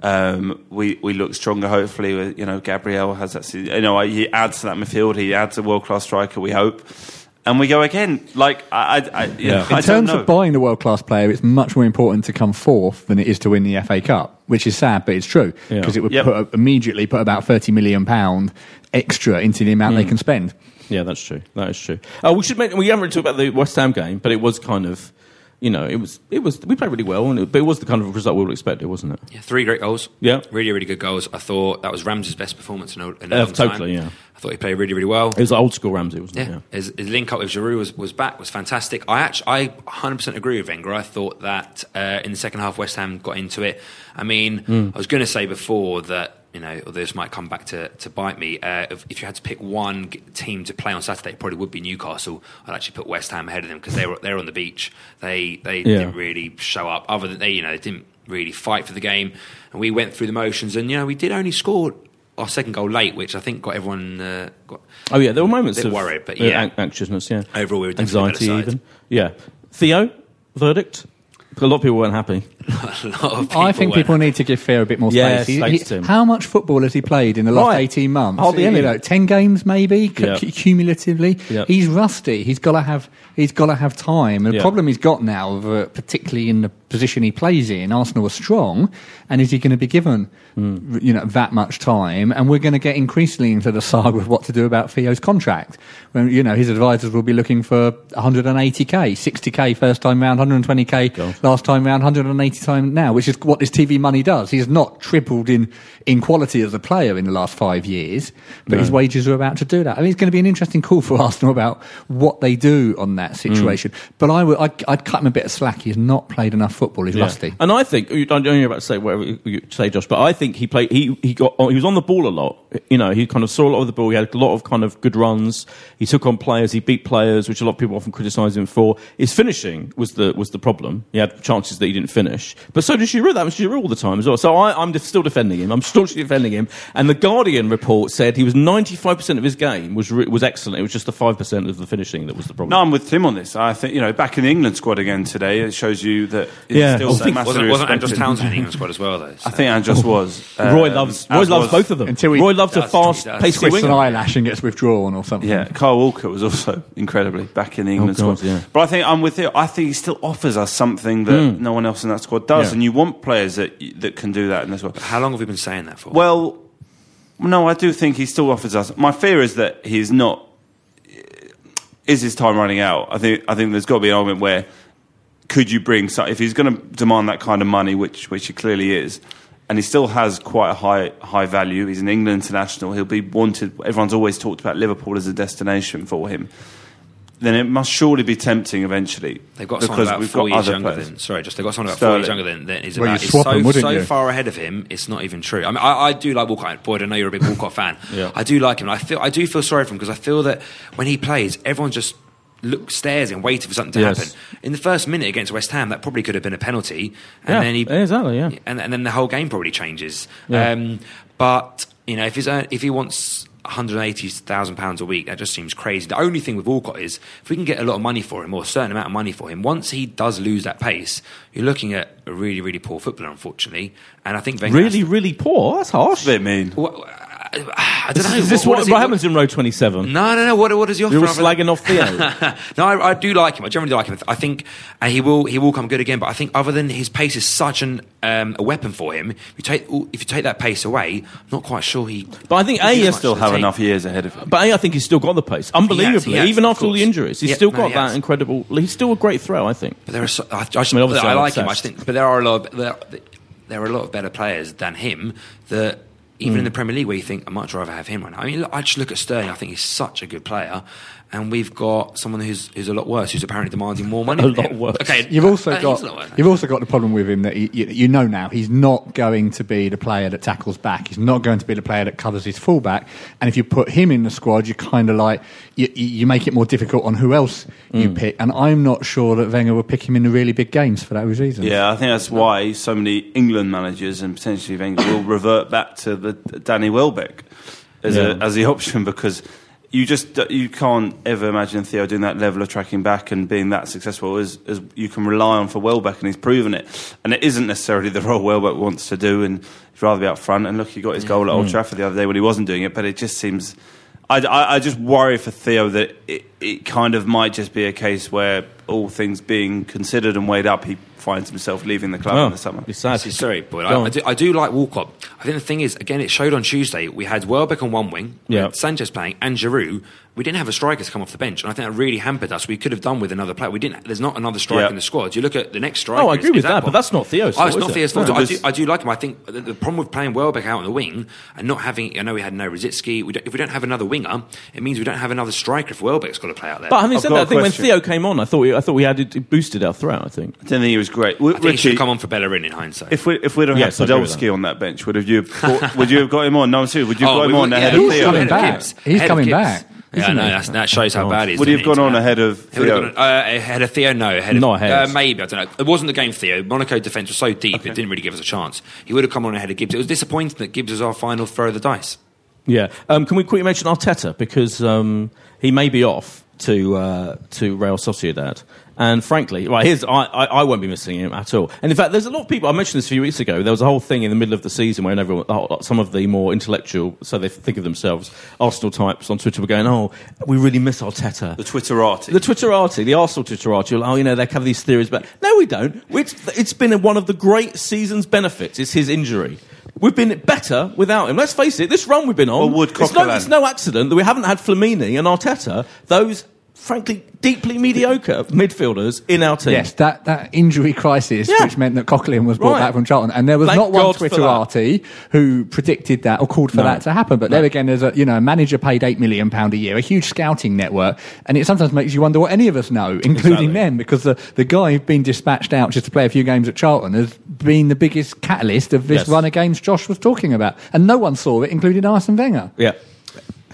Um, we we look stronger. Hopefully, with, you know Gabriel has that. You know he adds to that midfield. He adds a world class striker. We hope, and we go again. Like I, I, I, you Yeah. In don't terms of buying the world class player, it's much more important to come fourth than it is to win the FA Cup, which is sad, but it's true Yeah. because it would Yep. put, immediately put about thirty million pound extra into the amount Hmm. they can spend. Yeah, that's true. That is true. Uh, we should. Make, we haven't really talked about the West Ham game, but it was kind of, you know, it was it was we played really well, and it, but it was the kind of result we would expect it, wasn't it? Yeah, three great goals. Yeah. really, really good goals. I thought that was Ramsey's best performance in a, in a Uh, long time. totally, yeah. I thought he played really, really well. It was old school Ramsey, wasn't Yeah, it? His, his link up with Giroud was, was back was fantastic. I actually I 100% agree with Wenger. I thought that uh, in the second half West Ham got into it. I mean, Hmm. I was going to say before that you know this might come back to, to bite me. Uh, if, if you had to pick one team to play on Saturday, it probably would be Newcastle. I'd actually put West Ham ahead of them because they were they're on the beach. They they Yeah. didn't really show up. Other than they you know they didn't really fight for the game, and we went through the motions. And you know we did only score. Our second goal late, which I think got everyone uh, got Oh yeah, there were moments of worried, but uh, yeah. an- anxiousness. Yeah, Overall, we were anxiety the better side. even. Yeah, Theo, verdict. A lot of people weren't happy. (laughs) a lot of people I think people need to give Theo a bit more space. He- he- how much football has he played in the last Right. 18 months? Hardly You any. know, 10 games maybe, cu- Yeah. cu- cumulatively. Yeah. He's rusty. He's got to have he's got to have time. And the Yeah. problem he's got now, uh, particularly in the position he plays in, Arsenal are strong, and is he going to be given Hmm. you know that much time? And we're going to get increasingly into the saga of what to do about Theo's contract. When you know his advisors will be looking for 180k, 60k first time round, 120k God. last time round, 180 time now, which is what this TV money does. He's not tripled in, in quality as a player in the last five years, but his wages are about to do that. I mean, it's going to be an interesting call for (laughs) Arsenal about what they do on that mm. situation. But I would, I'd, I'd cut him a bit of slack. He's not played enough football. He's Yeah. rusty. And I think I don't know you're about to say whatever you you say, Josh, but I think he played. He he got he was on the ball a lot. You know, he kind of saw a lot of the ball. He had a lot of kind of good runs. He took on players. He beat players, which a lot of people often criticise him for. His finishing was the was the problem. He had chances that he didn't finish. But so did Giroud. That was Giroud all the time as well. So I, I'm still defending him. I'm staunchly defending him. And the Guardian report said he was 95 percent of his game was was excellent. It was just the five percent of the finishing that was the problem. No, I'm with Tim on this. I think you know, back in the England squad again today, it shows you that he's Yeah. still I so think- wasn't, wasn't Andros. Townsend in the England squad as well, though? (laughs) I think Andros was. Roy Um, loves Roy loves was- both of them. Until he Roy loves a fast, he does. pacey Twists an eyelash and gets withdrawn or something. Yeah, Kyle Walker was also (laughs) incredibly back in the England God, squad. yeah. But I think I'm with you. I think he still offers us something that no one else in that squad does, Yeah. and you want players that that can do that in this squad. How long have we been saying that for? Well, no, I do think he still offers us. My fear is that he's not. Is his time running out? I think. I think there's got to be an argument where could you bring so if he's going to demand that kind of money, which which he clearly is, and he still has quite a high high value. He's an England international. He'll be wanted. Everyone's always talked about Liverpool as a destination for him. Then it must surely be tempting eventually. They've got because someone about we've four got years other younger players. than. Sorry, just they've got someone about four years younger than. than is Well, about. you'd It's swap so, 'em, wouldn't so you? far ahead of him. It's not even true. I mean, I, I do like Walcott. Boyd, I know you're a big Walcott fan. (laughs) Yeah. I do like him. I feel. I do feel sorry for him because I feel that when he plays, everyone just. Look, stares and waiting for something to Yes. happen. In the first minute against West Ham, that probably could have been a penalty, and Yeah, then he exactly, yeah. and, and then the whole game probably changes. Yeah. Um, but you know, if he's if he wants 180,000 pounds a week, that just seems crazy. The only thing with Walcott is if we can get a lot of money for him or a certain amount of money for him, once he does lose that pace, you're looking at a really, really poor footballer, unfortunately. And I think Wenger has Really, to- really poor. That's harsh. It's a bit mean. What- I don't Is, know. is this what, what, does what happens in row 27? No, no, no. What, what does he offer? You're all slagging off Theo. (laughs) no, I, I do like him. I generally like him. I think uh, he will he will come good again. But I think other than his pace is such an um, a weapon for him, if you take if you take that pace away, I'm not quite sure he. But I think A, He's he much Still have take. enough years ahead of him. But A, I think he's still got the pace. Unbelievably. he has, Even after all the injuries. He's Yeah, still no, got he that incredible. He's still a great throw, I think. But there are. So, I, I, just, I mean, obviously I I'm like him. I just think, but there are a lot. Of, there, there are a lot of better players than him that. Even in Hmm. the Premier League, where you think I'd much rather have him right now. I mean, look, I just look at Sterling. I think he's such a good player, and we've got someone who's who's a lot worse, who's apparently demanding more money. (laughs) A lot him. worse. Okay, You've also uh, got he's a lot worse. you've also got the problem with him that he, you, you know now he's not going to be the player that tackles back. He's not going to be the player that covers his fullback. And if you put him in the squad, you kind of like you, you you make it more difficult on who else you Mm. pick. And I'm not sure that Wenger would pick him in the really big games for those reasons. Yeah, I think that's why so many England managers and potentially Wenger will revert back to the Danny Welbeck as, Yeah. a, as the option because you just you can't ever imagine Theo doing that level of tracking back and being that successful as, as you can rely on for Welbeck, and he's proven it. And it isn't necessarily the role Welbeck wants to do, and he'd rather be up front. And look, he got his goal at Old mm. Trafford the other day when he wasn't doing it, but it just seems. I, I, I just worry for Theo that it, it kind of might just be a case where all things being considered and weighed up, he finds himself leaving the club Oh, in the summer. it's sad. Sorry, but I. I, do, I do like Walcott. I think the thing is, again, it showed on Tuesday. We had Welbeck on one wing, Yeah. Sanchez playing, and Giroud. We didn't have a striker to come off the bench, and I think that really hampered us. We could have done with another player. We didn't. There's not another striker Yeah. in the squad. You look at the next striker. Oh, I agree is with that, Akpom. but that's not Theo's Oh, it's fault, not it? Theo's fault. No, I, do, I do like him. I think the, the problem with playing Welbeck out on the wing and not having, I know we had no Rosicky. We don't, if we don't have another winger, it means we don't have another striker. If Welbeck's got to play out there, But having I've said got that, a I think when. Theo came on, I thought we, I thought we had it boosted our threat. I think. I didn't think he was great. W- I think he should come on for Bellerin in hindsight. if we if we'd have Yes, had Podolski on that bench, would have you have, would you have got him on? No, I'm serious. Would you have (laughs) Oh, got him on would- ahead yeah, of he's coming back. He's coming back, Yeah, no, that's, that shows how bad he is. Would he have gone it? on ahead of He would have Theo? gone, uh, ahead of Theo, no. Ahead of, Not ahead. Uh, maybe, I don't know. It wasn't the game Theo. Monaco defence was so deep, it didn't really give us a chance. He would have come on ahead of Gibbs. It was disappointing that Gibbs was our final throw of the dice. Yeah. Um, can we quickly mention Arteta because um, he may be off to uh, to Real Sociedad, And frankly, right, here's, I, I, I won't be missing him at all. And in fact, there's a lot of people, I mentioned this a few weeks ago, there was a whole thing in the middle of the season when everyone, oh, some of the more intellectual, so they think of themselves, Arsenal types on Twitter were going, oh, we really miss Arteta. The Twitterati. The Twitterati, the Arsenal Twitterati, oh, you know, they have these theories, but no, we don't. It's, it's been one of the great season's benefits, is his injury. We've been better without him. Let's face it, this run we've been on, Well, Wood, it's, no, it's no accident that we haven't had Flamini and Arteta, those, frankly, deeply mediocre midfielders in our team. Yes, that, that injury crisis, Yeah. which meant that Coquelin was brought Right. back from Charlton, and there was Thank not one God for that. Twitterati who predicted that or called for No. that to happen. But there again, there's a you know a manager paid eight million pound a year, a huge scouting network, and it sometimes makes you wonder what any of us know, including Exactly. them, because the the guy who's been dispatched out just to play a few games at Charlton has been the biggest catalyst of this Yes. run against Josh was talking about, and no one saw it, including Arsene Wenger. Yeah.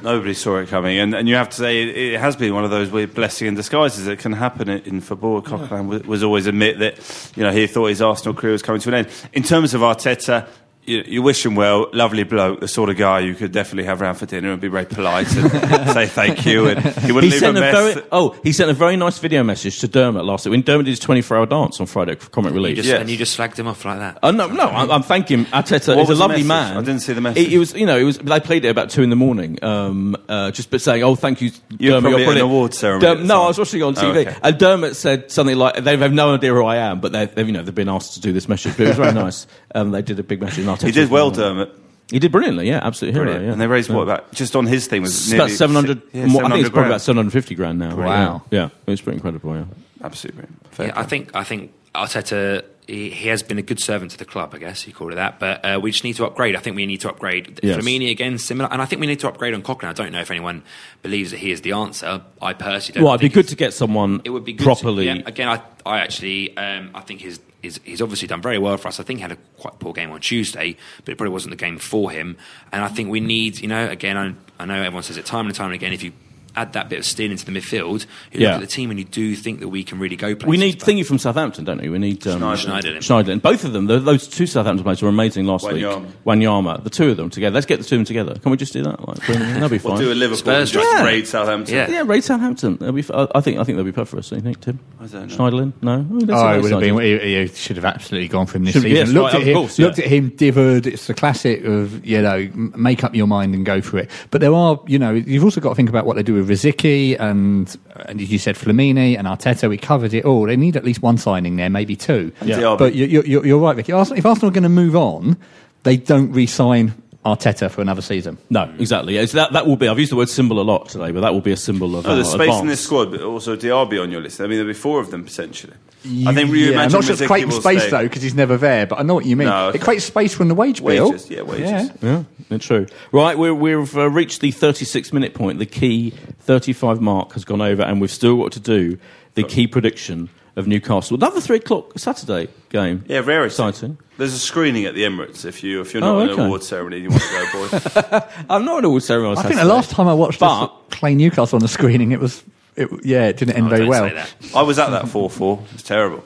Nobody saw it coming, and, and you have to say it, it has been one of those weird blessing in disguises that can happen in, in football. Coquelin was, was always admit that you know he thought his Arsenal career was coming to an end. In terms of Arteta, you, you wish him well, lovely bloke, the sort of guy you could definitely have round for dinner and be very polite and (laughs) say thank you. And he wouldn't He leave sent a a mess. very oh he sent a very nice video message to Dermot last week when Dermot did his 24 hour dance on Friday for comic You relief. just, Yes. And you just slagged him off like that. Oh no, no! I'm, I'm thanking Arteta. What He's a lovely man. I didn't see the message. It, it was, you know, it was. They played it about two in the morning. Um, uh, just but saying, "Oh, thank you, You were Dermot, probably you're at an brilliant." awards ceremony at the no. I was watching it on Oh, TV, okay. and Dermot said something like, "They have no idea who I am, but they've, they've, you know, they've been asked to do this message." But it was very (laughs) nice. Um, they did a big match in Arteta He did well, one of them. Dermot. He did brilliantly. Yeah, absolutely hero. Brilliant. Yeah. And they raised Yeah. what about just on his thing was It's about 700. Yeah, more- I think 700 it's probably grand. about 750 grand now. Wow. Yeah, yeah, it was pretty incredible. Yeah. Absolutely. brilliant. Fair Yeah. I think I think Arteta he, he has been a good servant to the club, I guess you call it that. But uh, we just need to upgrade. I think we need to upgrade. Yes. Flamini again, similar, and I think we need to upgrade on Coquelin. I don't know if anyone believes that he is the answer. I personally don't. Well, it'd be good to get someone It would be good properly. To, yeah, again, I, I actually, um, I think his, his, he's obviously done very well for us. I think he had a quite poor game on Tuesday, but it probably wasn't the game for him. And I think we need, you know, again, I, I know everyone says it time and time again. If you add that bit of steel into the midfield, you Yeah. look at the team and you do think that we can really go places. We need but- thingy from Southampton, don't we? We need um, Schneiderlin. Schneiderlin. Both of them, th- those two Southampton players were amazing last Wanyama. week. Wanyama, the two of them together. Let's get the two of them together. Can we just do that? Like, bring? (laughs) That'll be fine. We'll do a Liverpool Spurs just Yeah. raid Southampton. Yeah. yeah, raid Southampton. That'll be. F- I I think. I think they'll be perfect for us. Do You think, Tim? I don't know. Schneiderlin? No. Oh, let's Oh, it would have been. He, he should have absolutely gone for him this Should- season. yes, looked right, at of him, course, yeah. looked at him, dithered. It's the classic of you know, make up your mind and go for it. But there are, you know, you've also got to think about what they do with Rosicky and and you said Flamini and Arteta. We covered it all. They need at least one signing there, maybe two. Yeah. But you, you, you're, you're right, Vicky. Arsenal, if Arsenal are going to move on, they don't re-sign Arteta for another season. No, exactly. It's that, that will be. I've used the word symbol a lot today, but that will be a symbol of. Oh, there's uh, space in this squad, but also Diaby on your list. I mean, there'll be four of them potentially. I think you Yeah, I'm not sure it's creating space stay. though because he's never there. But I know what you mean. No, okay. It creates space from the wage bill. Wages, yeah, wages. Yeah. Yeah, it's true. Right, we're, we've uh, reached the 36 minute point. The key 35 mark has gone over, and we've still got to do the key prediction of Newcastle. Another three o'clock Saturday game. Yeah, very exciting. There's a screening at the Emirates if you if you're not Oh, okay. an award ceremony and you want to go, boys. (laughs) I'm not an all ceremony. I think the last time I watched But- this Clay Newcastle on the screening, it was, it, yeah, it didn't end Oh, very well. I was at that four four. It was terrible.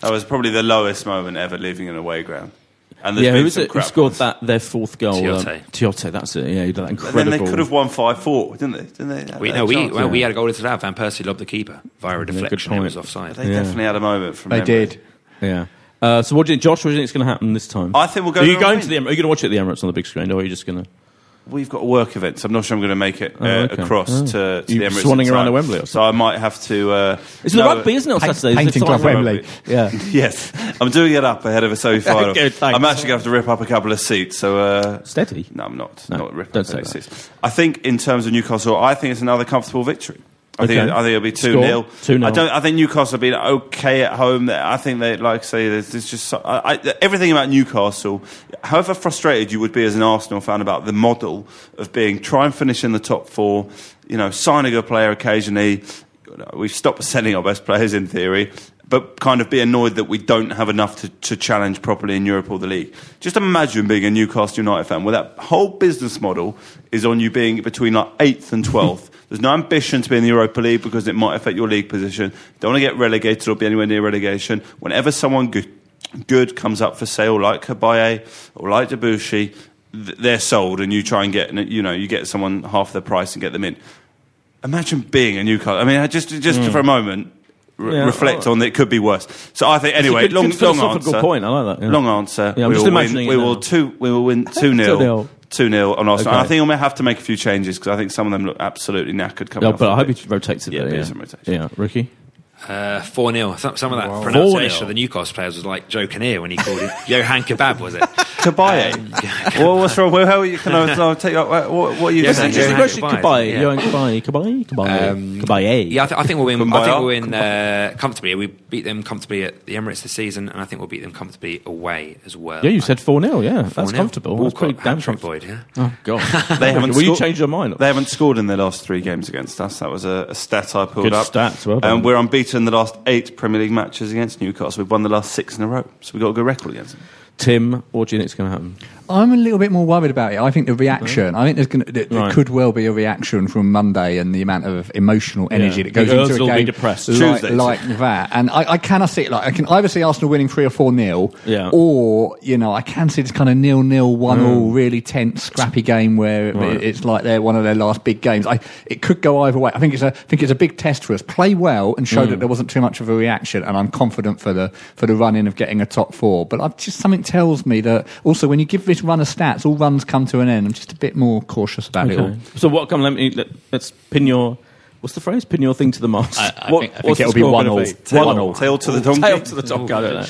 That was probably the lowest moment ever leaving an away ground. And there's Yeah, been who was it? Who scored ones. that? Their fourth goal. Tiote. Um, Tiote, that's it. Yeah, he did that incredible. And incredible. then they could have won five four, didn't they? Didn't they? We, no, had we, chances. well, we had a goal into that. Van Persie lobbed the keeper via a good deflection. It point. was offside. They Yeah. definitely had a moment from They memory. did. Yeah. Uh, so, what do you think, Josh? What do you think is going to happen this time? I think we'll go Are you going Remain. to the? Em- Are you going to watch it at the Emirates on the big screen, or are you just going to? We've got a work event, so I'm not sure I'm going to make it uh, Oh, okay. across Oh. to, to You the Emirates. swanning around time. at Wembley or So I might have to. Uh, It's the rugby, isn't it? On Paint- Saturday, It's Painting the Club final Wembley. Yeah. (laughs) Yes, I'm doing it up ahead of a semi-final. (laughs) Good. I'm actually going to have to rip up a couple of seats. So uh, Steady. No, I'm not. No, not ripping don't up say that. seats. I think in terms of Newcastle, I think it's another comfortable victory. I think Okay. I think it'll be two Score? 0 2-0. I don't. I think Newcastle have been okay at home. I think they like I say there's, there's just so- I, I, everything about Newcastle. However frustrated you would be as an Arsenal fan about the model of being try and finish in the top four. You know, sign a good player occasionally. We've stopped sending our best players in theory. But kind of be annoyed that we don't have enough to, to challenge properly in Europe or the league. Just imagine being a Newcastle United fan where that whole business model is on you being between like eighth and twelfth. There's no ambition to be in the Europa League because it might affect your league position. Don't want to get relegated or be anywhere near relegation. Whenever someone good, good comes up for sale, like Cabaye or like Debuchy, th- they're sold, and you try and get you know you get someone half the price and get them in. Imagine being a Newcastle. I mean, just just Hmm. for a moment, re- Yeah, reflect oh. on that it could be worse. So I think anyway, good- long, good long answer. point. I like that, yeah. Long answer. Yeah, we will win. We will two. We will win (laughs) two 2-0. 0 Two 0 on Arsenal. Okay. And I think we may have to make a few changes because I think some of them look absolutely knackered coming. Yeah, off but I hope he rotates it. Yeah, yeah. some rotation. Yeah, Ricky. Uh, 4 0. Some, some of that 4-0. pronunciation of the Newcastle players was like Joe Kinnear when he called it (laughs) Johan Kebab, was it? Tobias. Um, (laughs) well, what's wrong? Well, how are you? Can I, I'll take you, what, what are you Yeah, saying? thank you. Just a Johan question. Cabaye, Cabaye. yeah. Johan. Um, I, th- I think we'll win. I think we'll win uh, comfortably. We beat them comfortably at the Emirates this season, and I think we'll beat them comfortably away as well. Yeah, you said 4 0. Yeah, that's 4-0. comfortable. That's Walcott, pretty damn hat-trick comfortable. Boyd, yeah. Oh, God. (laughs) They haven't Will you scored- change your mind? They haven't scored in their last three games against us. That was a, a stat I pulled Good up. stats, well done. and we're unbeaten in the last eight Premier League matches against Newcastle. We've won the last six in a row, so we've got a good record against them. Tim, what do you think's going to happen? I'm a little bit more worried about it. I think the reaction. I think there's going to, there, there Right. could well be a reaction from Monday and the amount of emotional energy Yeah. that goes The into Earls a will be game depressed. like, like that. And I, I cannot see it. Like I can either see Arsenal winning three or four nil, Yeah. or you know I can see this kind of nil nil one all Mm. really tense scrappy game where Right. it- it's like they're one of their last big games. I it could go either way. I think it's a I think it's a big test for us. Play well and Mm. show that there wasn't too much of a reaction, and I'm confident for the for the run in of getting a top four. But I've just something tells me that also when you give this run of stats, all runs come to an end. I'm just a bit more cautious about it all. So what? Come, let me let, let's pin your. What's the phrase? Pin your thing to the mast. I- I What- think- I think what's the it'll be one all. be? Tail- One all. tail to the donkey. Tail to the donkey. I don't know.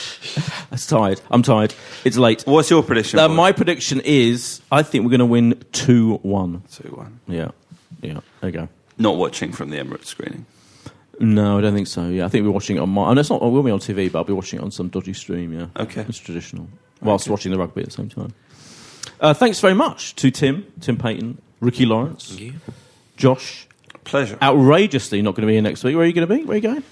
That's tired. I'm tired. It's late. What's your prediction? Uh, my prediction is I think we're going to win two one. two one. Yeah, yeah. There you go. Not watching from the Emirates screening. No, I don't think so. Yeah, I think we're watching it on my. And it's not. I will be on TV, but I'll be watching it on some dodgy stream. Yeah. Okay. It's traditional. Whilst watching the rugby at the same time. Uh, thanks very much to Tim, Tim Payton, Ricky Lawrence, Thank you. Josh. Pleasure. Outrageously not going to be here next week. Where are you going to be? Where are you going?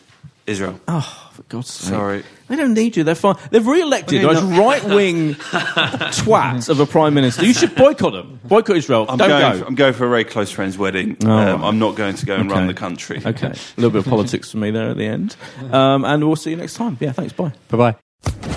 Israel. Oh, for God's sake! Sorry. They don't need you. They're fine. They've re-elected those no. right-wing (laughs) twats of a prime minister. You should boycott them. Boycott Israel. I'm don't going. go. For, I'm going for a very close friend's wedding. Oh, um, right. I'm not going to go and Okay. run the country. Okay, a little bit of politics for me there at the end, um, and we'll see you next time. Yeah, thanks. Bye. Bye bye.